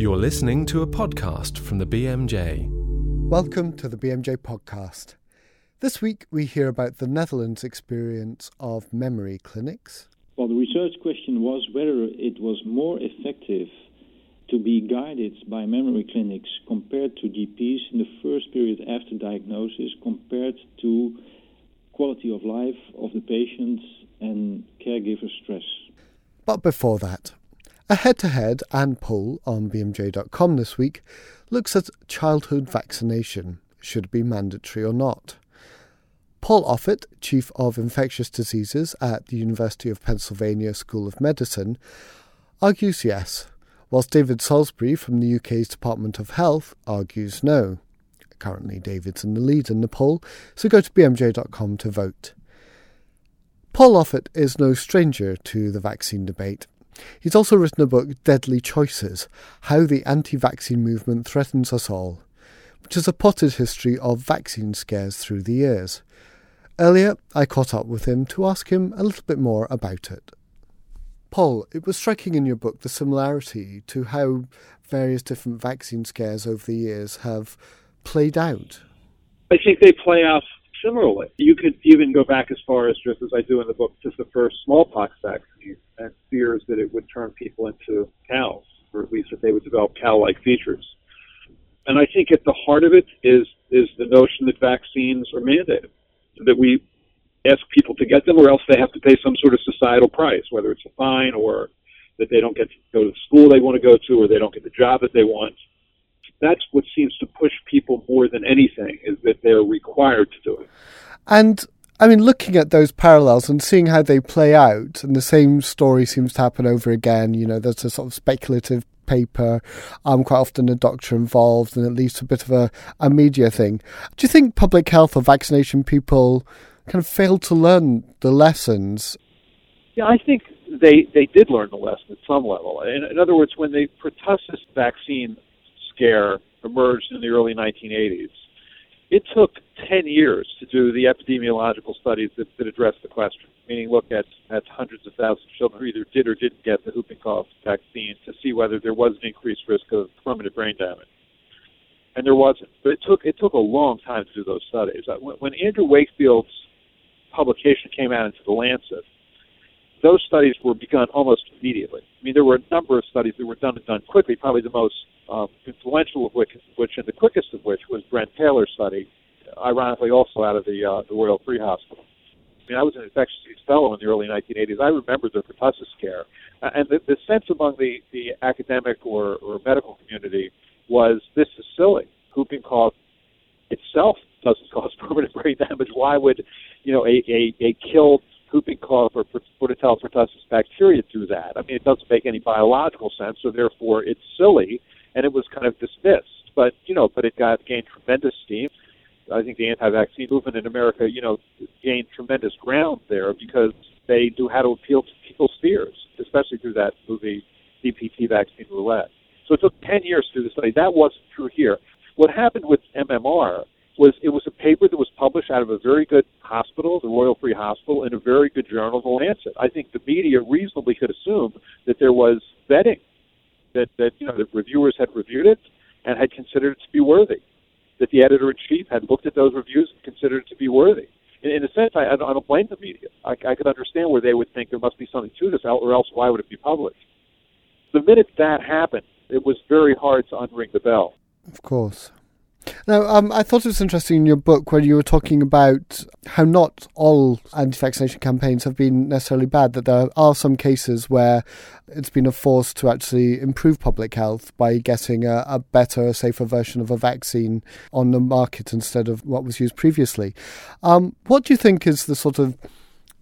You're listening to a podcast from the BMJ. Welcome to the BMJ podcast. This week we hear about the Netherlands experience of memory clinics. Well, the research question was whether it was more effective to be guided by memory clinics compared to GPs in the first period after diagnosis compared to quality of life of the patients and caregiver stress. But before that, a head to head and poll on BMJ.com this week looks at childhood vaccination should it be mandatory or not. Paul Offit, Chief of Infectious Diseases at the University of Pennsylvania School of Medicine, argues yes, whilst David Salisbury from the UK's Department of Health argues no. Currently, David's in the lead in the poll, so go to bmj.com to vote. Paul Offit is no stranger to the vaccine debate He's also written a book, Deadly Choices How the Anti Vaccine Movement Threatens Us All, which is a potted history of vaccine scares through the years. Earlier, I caught up with him to ask him a little bit more about it. Paul, it was striking in your book the similarity to how various different vaccine scares over the years have played out. I think they play out similarly. You could even go back as far as just as I do in the book, just the first smallpox vaccine and fears that it would turn people into cows, or at least that they would develop cow-like features. And I think at the heart of it is is the notion that vaccines are mandated, that we ask people to get them, or else they have to pay some sort of societal price, whether it's a fine or that they don't get to go to the school they want to go to, or they don't get the job that they want that's what seems to push people more than anything is that they're required to do it. And I mean, looking at those parallels and seeing how they play out, and the same story seems to happen over again. You know, there's a sort of speculative paper, um, quite often a doctor involved, and it leads to a bit of a, a media thing. Do you think public health or vaccination people kind of failed to learn the lessons? Yeah, I think they they did learn the lesson at some level. In, in other words, when the pertussis vaccine scare emerged in the early 1980s, it took 10 years to do the epidemiological studies that, that addressed the question, meaning look at, at hundreds of thousands of children who either did or didn't get the whooping cough vaccine to see whether there was an increased risk of permanent brain damage. And there wasn't. But it took, it took a long time to do those studies. Uh, when, when Andrew Wakefield's publication came out into the Lancet, those studies were begun almost immediately. I mean, there were a number of studies that were done and done quickly. Probably the most um, influential of which, which and the quickest of which was Brent Taylor's study, ironically also out of the uh, the Royal Free Hospital. I mean, I was an infectious disease fellow in the early 1980s. I remember the pertussis scare, uh, and the, the sense among the the academic or, or medical community was this is silly. Whooping cough itself doesn't cause permanent brain damage. Why would you know a a, a killed whooping cough or Bordetella pertussis bacteria do that? I mean, it doesn't make any biological sense, so therefore it's silly and it was kind of dismissed. But you know, but it got gained tremendous steam. I think the anti-vaccine movement in America, you know, gained tremendous ground there because they knew how to appeal to people's fears, especially through that movie DPT Vaccine Roulette. So it took 10 years to do the study. That wasn't true here. What happened with MMR was it was a paper that was published out of a very good hospital, the Royal Free Hospital, in a very good journal, The Lancet. I think the media reasonably could assume that there was vetting that, that you know the reviewers had reviewed it and had considered it to be worthy. That the editor in chief had looked at those reviews and considered it to be worthy. In, in a sense, I, I don't blame the media. I, I could understand where they would think there must be something to this, or else why would it be published? The minute that happened, it was very hard to unring the bell. Of course. Now, um, I thought it was interesting in your book when you were talking about how not all anti vaccination campaigns have been necessarily bad, that there are some cases where it's been a force to actually improve public health by getting a, a better, safer version of a vaccine on the market instead of what was used previously. Um, what do you think is the sort of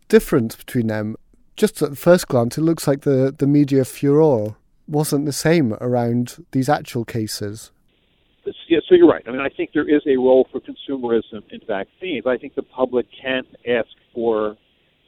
difference between them? Just at first glance, it looks like the, the media furor wasn't the same around these actual cases so you're right. I mean, I think there is a role for consumerism in vaccines. I think the public can ask for,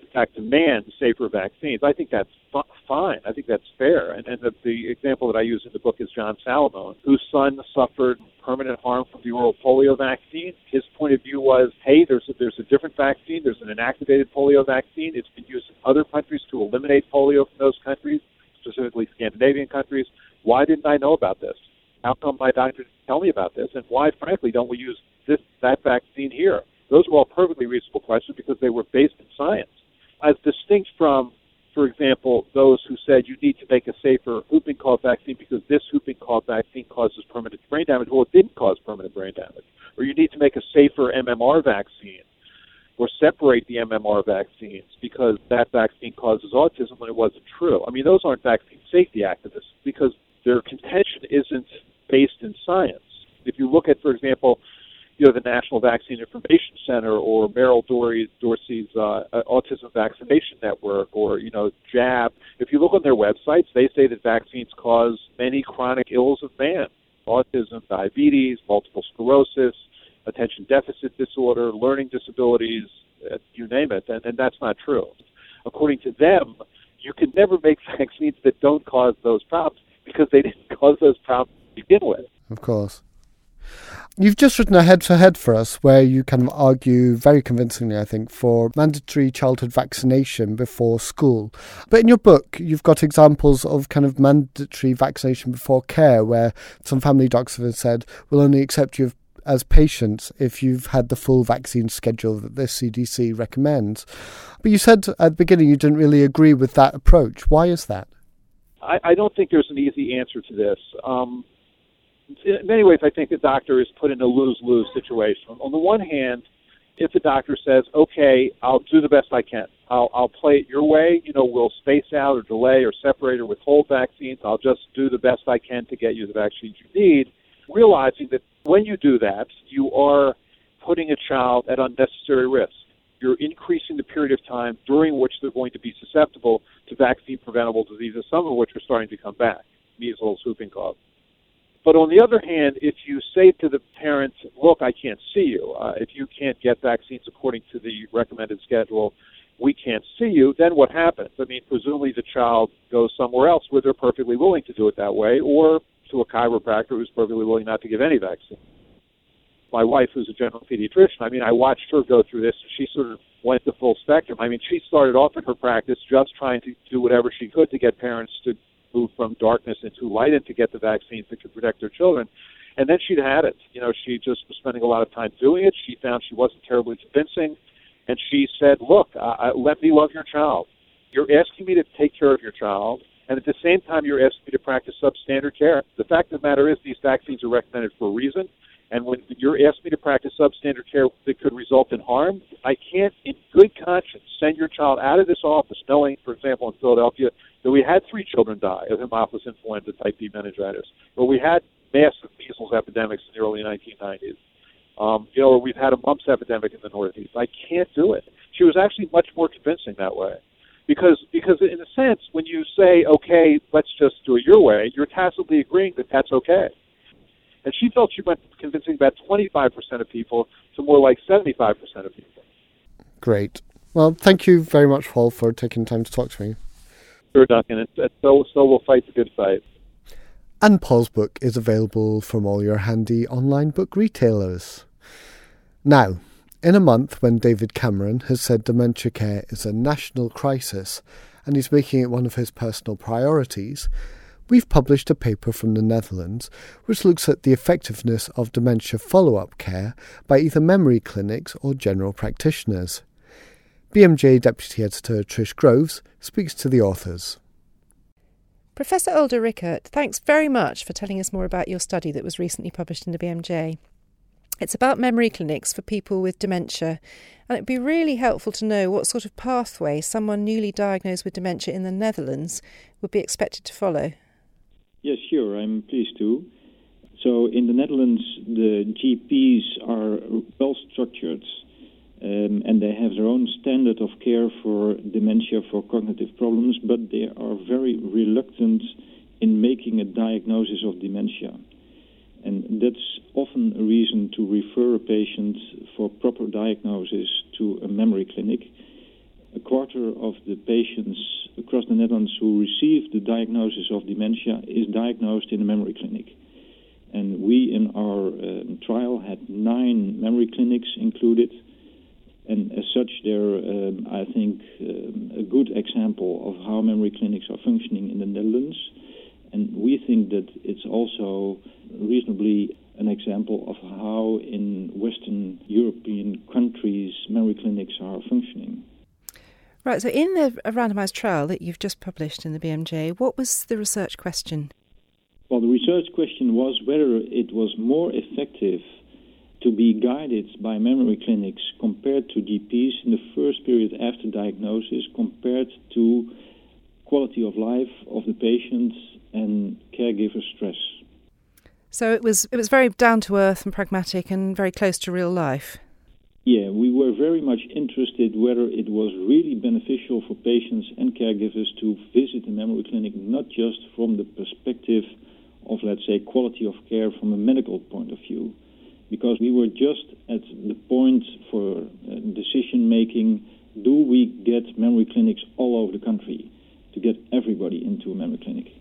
in fact, demand safer vaccines. I think that's f- fine. I think that's fair. And, and the, the example that I use in the book is John Salamone, whose son suffered permanent harm from the oral polio vaccine. His point of view was, hey, there's a, there's a different vaccine. There's an inactivated polio vaccine. It's been used in other countries to eliminate polio from those countries, specifically Scandinavian countries. Why didn't I know about this? How come my doctor didn't tell me about this? And why, frankly, don't we use this that vaccine here? Those were all perfectly reasonable questions because they were based in science, as distinct from, for example, those who said you need to make a safer whooping cough vaccine because this whooping cough vaccine causes permanent brain damage. Well, it didn't cause permanent brain damage. Or you need to make a safer MMR vaccine or separate the MMR vaccines because that vaccine causes autism when it wasn't true. I mean, those aren't vaccine safety activists because their contention isn't based in science. If you look at, for example, you know, the National Vaccine Information Center or Meryl Dorey's uh, uh, Autism Vaccination Network or, you know, JAB, if you look on their websites, they say that vaccines cause many chronic ills of man autism, diabetes, multiple sclerosis, attention deficit disorder, learning disabilities, uh, you name it, and, and that's not true. According to them, you can never make vaccines that don't cause those problems because they didn't cause those problems to begin with. Of course. You've just written a head to head for us where you kind of argue very convincingly, I think, for mandatory childhood vaccination before school. But in your book, you've got examples of kind of mandatory vaccination before care where some family doctors have said, we'll only accept you as patients if you've had the full vaccine schedule that the CDC recommends. But you said at the beginning you didn't really agree with that approach. Why is that? I, I don't think there's an easy answer to this. Um, in many ways, I think the doctor is put in a lose-lose situation. On the one hand, if the doctor says, "Okay, I'll do the best I can. I'll, I'll play it your way. You know, we'll space out or delay or separate or withhold vaccines. I'll just do the best I can to get you the vaccines you need." Realizing that when you do that, you are putting a child at unnecessary risk. You're increasing the period of time during which they're going to be susceptible to vaccine preventable diseases, some of which are starting to come back measles, whooping cough. But on the other hand, if you say to the parents, look, I can't see you, uh, if you can't get vaccines according to the recommended schedule, we can't see you, then what happens? I mean, presumably the child goes somewhere else where they're perfectly willing to do it that way, or to a chiropractor who's perfectly willing not to give any vaccine. My wife, who's a general pediatrician, I mean, I watched her go through this. She sort of went the full spectrum. I mean, she started off in her practice just trying to do whatever she could to get parents to move from darkness into light and to get the vaccines that could protect their children. And then she'd had it. You know, she just was spending a lot of time doing it. She found she wasn't terribly convincing. And she said, Look, uh, let me love your child. You're asking me to take care of your child, and at the same time, you're asking me to practice substandard care. The fact of the matter is, these vaccines are recommended for a reason. And when you're asking me to practice substandard care that could result in harm, I can't, in good conscience, send your child out of this office knowing, for example, in Philadelphia, that we had three children die of Haemophilus influenza type B meningitis, but we had massive measles epidemics in the early 1990s. Um, you know, or we've had a mumps epidemic in the Northeast. I can't do it. She was actually much more convincing that way, because because in a sense, when you say, okay, let's just do it your way, you're tacitly agreeing that that's okay. And she felt she went convincing about 25% of people to more like 75% of people. Great. Well, thank you very much, Paul, for taking time to talk to me. Sure, Duncan. It's, it's so, so we'll fight the good fight. And Paul's book is available from all your handy online book retailers. Now, in a month when David Cameron has said dementia care is a national crisis and he's making it one of his personal priorities, we've published a paper from the Netherlands which looks at the effectiveness of dementia follow up care by either memory clinics or general practitioners. BMJ Deputy Editor Trish Groves speaks to the authors. Professor Olde Rikkert, thanks very much for telling us more about your study that was recently published in the BMJ. It's about memory clinics for people with dementia, and it'd be really helpful to know what sort of pathway someone newly diagnosed with dementia in the Netherlands would be expected to follow. Yes, sure, I'm pleased to. So, in the Netherlands, the GPs are well structured um, and they have their own standard of care for dementia, for cognitive problems, but they are very reluctant in making a diagnosis of dementia. And that's often a reason to refer a patient for proper diagnosis to a memory clinic. A quarter of the patients across the Netherlands who receive the diagnosis of dementia is diagnosed in a memory clinic. And we, in our um, trial, had nine memory clinics included and as such, they're, um, I think, um, a good example of how memory clinics are functioning in the Netherlands. And we think that it's also reasonably an example of how in Western European countries memory clinics are functioning. Right, so in the randomized trial that you've just published in the BMJ, what was the research question? Well, the research question was whether it was more effective to be guided by memory clinics compared to GPs in the first period after diagnosis compared to quality of life of the patients and caregiver stress. So it was it was very down to earth and pragmatic and very close to real life. Yeah, we were very much interested whether it was really beneficial for patients and caregivers to visit a memory clinic, not just from the perspective of, let's say, quality of care from a medical point of view, because we were just at the point for uh, decision making do we get memory clinics all over the country to get everybody into a memory clinic?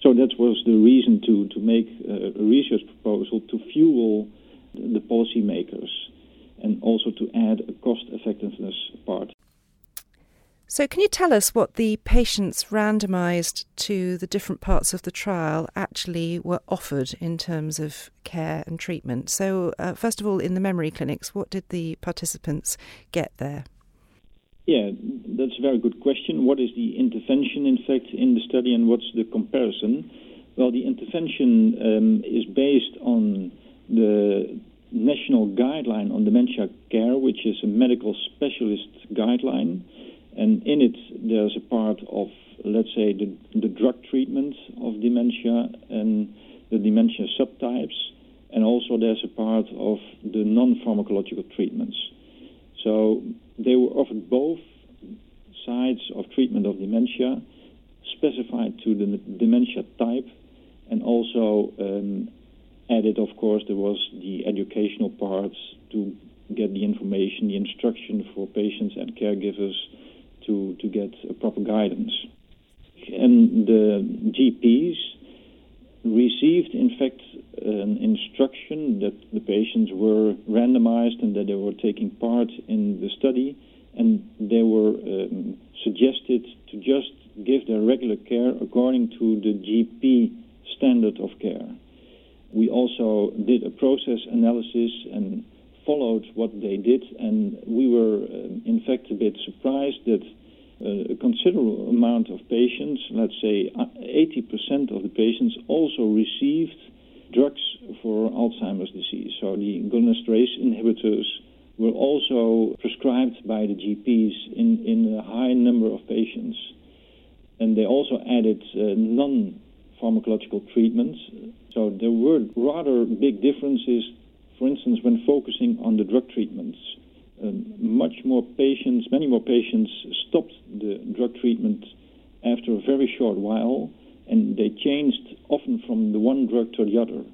So that was the reason to, to make uh, a research proposal to fuel the policymakers and also to add a cost effectiveness part. So, can you tell us what the patients randomised to the different parts of the trial actually were offered in terms of care and treatment? So, uh, first of all, in the memory clinics, what did the participants get there? Yeah, that's a very good question. What is the intervention, in fact, in the study, and what's the comparison? Well, the intervention um, is based on the National Guideline on Dementia Care, which is a medical specialist guideline and in it, there's a part of, let's say, the, the drug treatment of dementia and the dementia subtypes, and also there's a part of the non-pharmacological treatments. So they were offered both sides of treatment of dementia, specified to the dementia type, and also um, added, of course, there was the educational parts to get the information, the instruction for patients and caregivers to, to get proper guidance. And the GPs received, in fact, an instruction that the patients were randomized and that they were taking part in the study, and they were um, suggested to just give their regular care according to the GP standard of care. Also did a process analysis and followed what they did, and we were, uh, in fact, a bit surprised that uh, a considerable amount of patients, let's say 80% uh, of the patients, also received drugs for Alzheimer's disease. So the cholinesterase inhibitors were also prescribed by the GPs in, in a high number of patients. And they also added uh, non pharmacological treatments. So there were rather big differences for instance, when focusing on the drug treatments, um, much more patients, many more patients stopped the drug treatment after a very short while, and they changed often from the one drug to the other.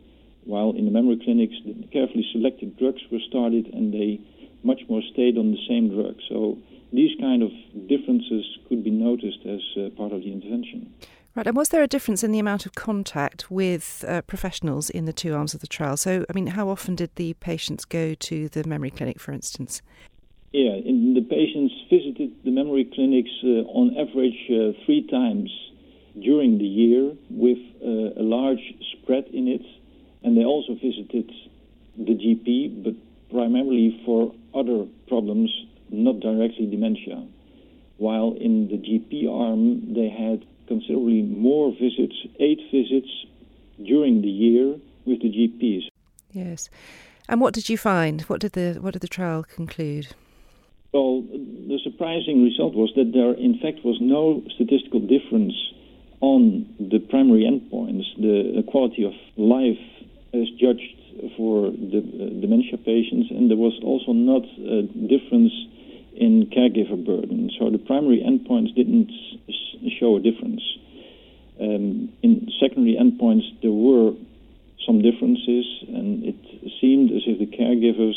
While in the memory clinics, the carefully selected drugs were started, and they much more stayed on the same drug. So these kind of differences could be noticed as uh, part of the intervention. Right, and was there a difference in the amount of contact with uh, professionals in the two arms of the trial? So, I mean, how often did the patients go to the memory clinic, for instance? Yeah, the patients visited the memory clinics uh, on average uh, three times during the year with uh, a large spread in it. And they also visited the GP, but primarily for other problems, not directly dementia. While in the GP arm, they had considerably more visits, eight visits during the year with the GPs. Yes. And what did you find? What did the what did the trial conclude? Well, the surprising result was that there, in fact, was no statistical difference on the primary endpoints, the, quality of life as judged for the uh, dementia patients, and there was also not a difference in caregiver burden. So the primary endpoints didn't show a difference. Um, in secondary endpoints, there were some differences, and it seemed as if the caregivers,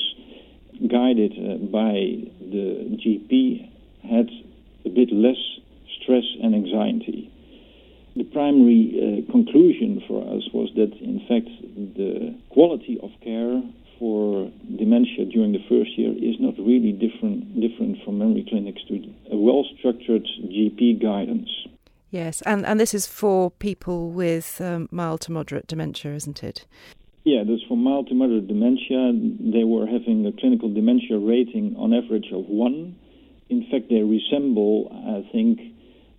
guided uh, by the GP, had a bit less stress and anxiety. The primary uh, conclusion for us was that, in fact, the quality of care for dementia during the first year is not really different different from memory clinics to a well-structured GP guidance. Yes, and, and this is for people with um, mild to moderate dementia, isn't it? Yeah, that's for mild to moderate dementia. They were having a clinical dementia rating on average of one. In fact, they resemble, I think,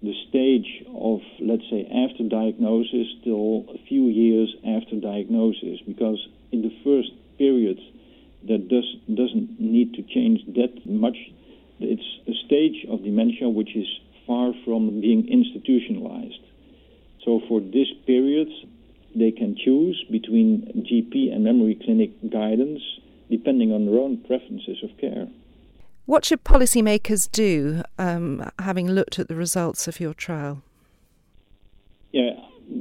the stage of, let's say, after diagnosis till a few years after diagnosis, because in the first period, that does, doesn't need to change that much. It's a stage of dementia which is far from being institutionalized. So for this period, they can choose between GP and memory clinic guidance depending on their own preferences of care. What should policymakers do, um, having looked at the results of your trial? Yeah,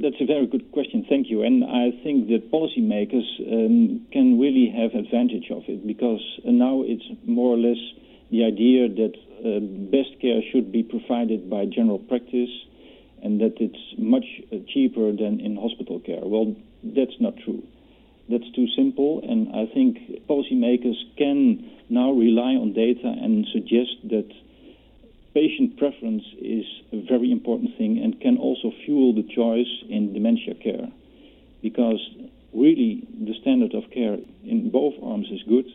that's a very good question. Thank you. And I think that policymakers um, can really have advantage of it because now it's more or less the idea that uh, best care should be provided by general practice and that it's much cheaper than in hospital care. Well, that's not true. That's too simple, and I think policymakers can now rely on data and suggest that patient preference is a very important thing and can also fuel the choice in dementia care. Because really, the standard of care in both arms is good,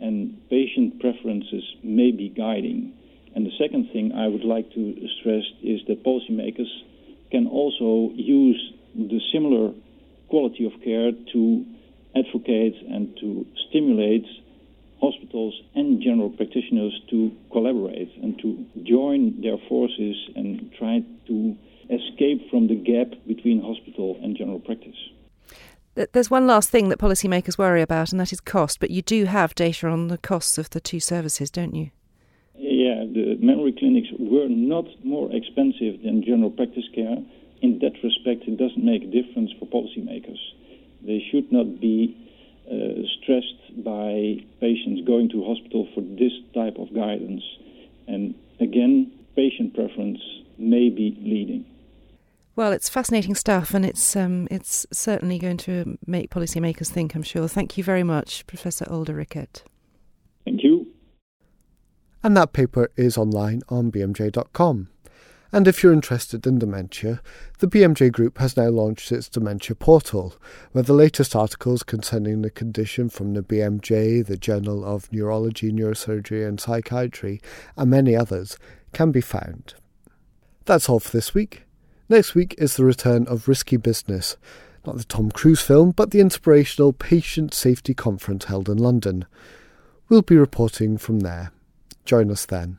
and patient preferences may be guiding. And the second thing I would like to stress is that policymakers can also use the similar quality of care to advocate and to stimulate hospitals and general practitioners to collaborate and to join their forces and try to escape from the gap between hospital and general practice. There's one last thing that policymakers worry about, and that is cost. But you do have data on the costs of the two services, don't you? Yeah, the memory clinics were not more expensive than general practice care. In that respect, it doesn't make a difference for policymakers. They should not be uh, stressed by patients going to hospital for this type of guidance. And again, patient preference may be leading. Well, it's fascinating stuff, and it's um, it's certainly going to make policymakers think. I'm sure. Thank you very much, Professor Olde Rikkert. Thank you. And that paper is online on bmj.com. And if you're interested in dementia, the BMJ Group has now launched its Dementia Portal, where the latest articles concerning the condition from the BMJ, the Journal of Neurology, Neurosurgery and Psychiatry, and many others can be found. That's all for this week. Next week is the return of Risky Business, not the Tom Cruise film, but the inspirational Patient Safety Conference held in London. We'll be reporting from there. Join us then.